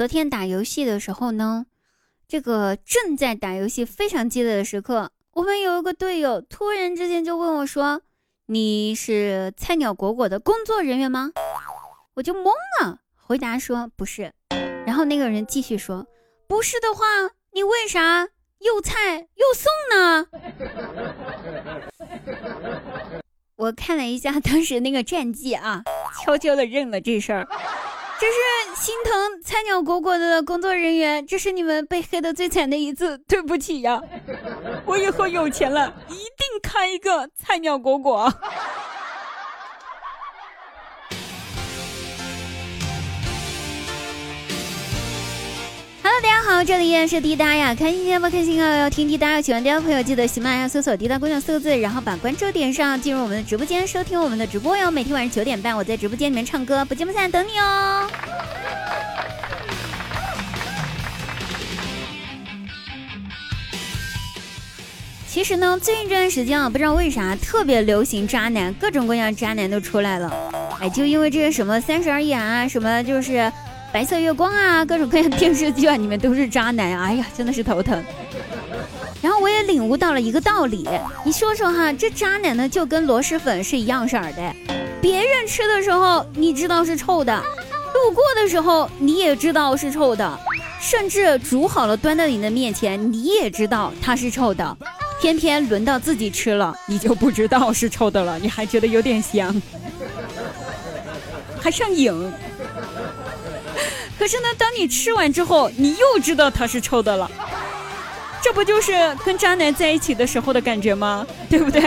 昨天打游戏的时候呢，这个正在打游戏非常激烈的时刻，我们有一个队友突然之间就问我说：“你是菜鸟果果的工作人员吗？”我就懵了，回答说：“不是。”然后那个人继续说：“不是的话，你为啥又菜又送呢？” 我看了一下当时那个战绩啊，悄悄的认了这事儿。这是心疼菜鸟果果的工作人员，这是你们被黑的最惨的一次，对不起呀！我以后有钱了，一定开一个菜鸟果果。大家好，这里依然是滴答呀，开心不开心啊，要听滴答，喜欢滴答朋友记得喜马拉雅搜索“滴答姑娘”四个字，然后把关注点上，进入我们的直播间收听我们的直播哟。每天晚上九点半，我在直播间里面唱歌，不见不散，等你哦。其实呢，最近这段时间啊，不知道为啥特别流行渣男，各种各样渣男都出来了。哎，就因为这些什么《三十而已》啊，什么就是。白色月光啊，各种各样电视剧啊，里面都是渣男，哎呀，真的是头疼。然后我也领悟到了一个道理，你说说哈，这渣男呢就跟螺蛳粉是一样色儿的，别人吃的时候你知道是臭的，路过的时候你也知道是臭的，甚至煮好了端到你的面前你也知道它是臭的，偏偏轮到自己吃了，你就不知道是臭的了，你还觉得有点香，还上瘾。可是呢，当你吃完之后，你又知道它是臭的了，这不就是跟渣男在一起的时候的感觉吗？对不对？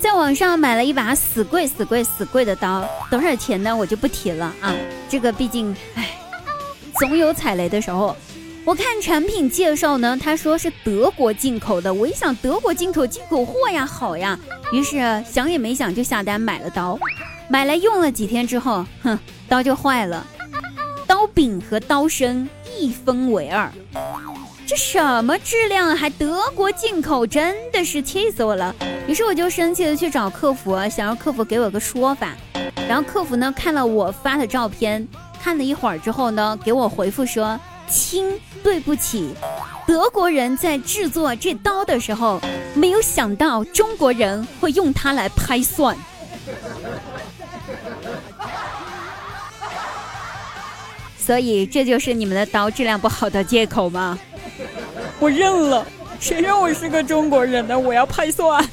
在网上买了一把死贵、死贵、死贵的刀，多少钱呢？我就不提了啊。这个毕竟，唉，总有踩雷的时候。我看产品介绍呢，他说是德国进口的。我一想，德国进口进口货呀，好呀。于是想也没想就下单买了刀。买来用了几天之后，哼，刀就坏了，刀柄和刀身一分为二。这什么质量？还德国进口，真的是气死我了。于是我就生气的去找客服，想让客服给我个说法。然后客服呢看了我发的照片，看了一会儿之后呢，给我回复说。亲，对不起，德国人在制作这刀的时候，没有想到中国人会用它来拍蒜，所以这就是你们的刀质量不好的借口吗？我认了，谁让我是个中国人呢？我要拍蒜。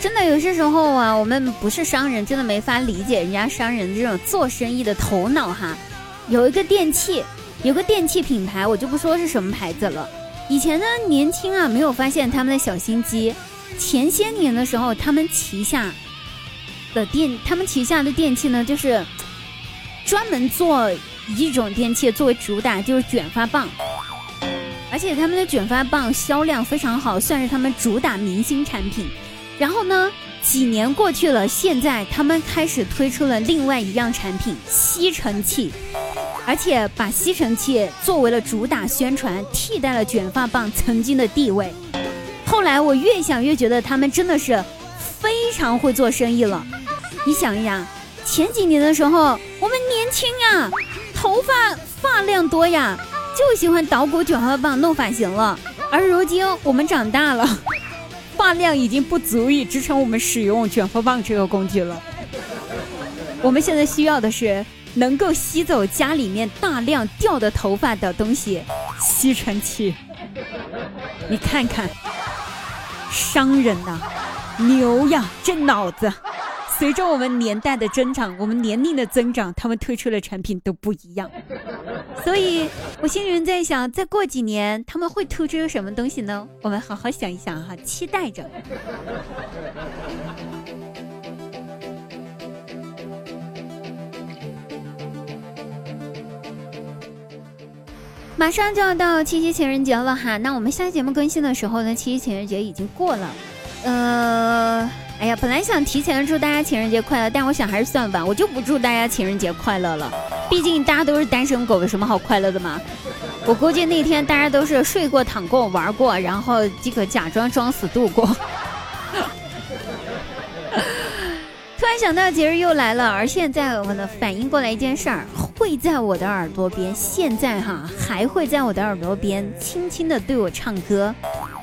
真的有些时候啊，我们不是商人，真的没法理解人家商人的这种做生意的头脑哈。有一个电器，有个电器品牌，我就不说是什么牌子了。以前呢，年轻啊，没有发现他们的小心机。前些年的时候，他们旗下的电，他们旗下的电器呢，就是专门做一种电器作为主打，就是卷发棒。而且他们的卷发棒销量非常好，算是他们主打明星产品。然后呢？几年过去了，现在他们开始推出了另外一样产品——吸尘器，而且把吸尘器作为了主打宣传，替代了卷发棒曾经的地位。后来我越想越觉得他们真的是非常会做生意了。你想一想，前几年的时候我们年轻呀，头发发量多呀，就喜欢捣鼓卷发棒弄发型了，而如今我们长大了。发量已经不足以支撑我们使用卷发棒这个工具了。我们现在需要的是能够吸走家里面大量掉的头发的东西——吸尘器。你看看，商人呐，牛呀，这脑子！随着我们年代的增长，我们年龄的增长，他们推出的产品都不一样。所以我心里面在想，再过几年他们会推出什么东西呢？我们好好想一想哈，期待着。马上就要到七夕情人节了哈，那我们下期节目更新的时候呢，七夕情人节已经过了，呃。哎呀，本来想提前祝大家情人节快乐，但我想还是算了吧，我就不祝大家情人节快乐了。毕竟大家都是单身狗，有什么好快乐的吗？我估计那天大家都是睡过、躺过、玩过，然后这个假装装死度过。突然想到节日又来了，而现在我呢反应过来一件事儿，会在我的耳朵边，现在哈还会在我的耳朵边轻轻的对我唱歌，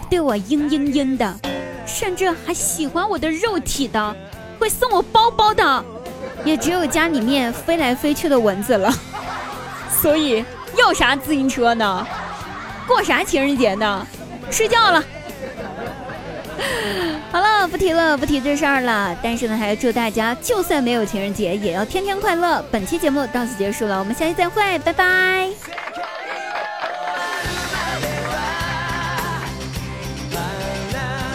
对我嘤嘤嘤的。甚至还喜欢我的肉体的，会送我包包的，也只有家里面飞来飞去的蚊子了。所以要啥自行车呢？过啥情人节呢？睡觉了。好了，不提了，不提这事儿了。但是呢，还要祝大家，就算没有情人节，也要天天快乐。本期节目到此结束了，我们下期再会，拜拜。